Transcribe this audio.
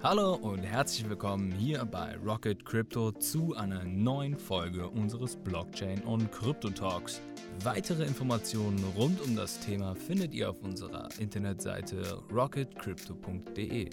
Hallo und herzlich willkommen hier bei Rocket Crypto zu einer neuen Folge unseres Blockchain und Crypto Talks. Weitere Informationen rund um das Thema findet ihr auf unserer Internetseite rocketcrypto.de.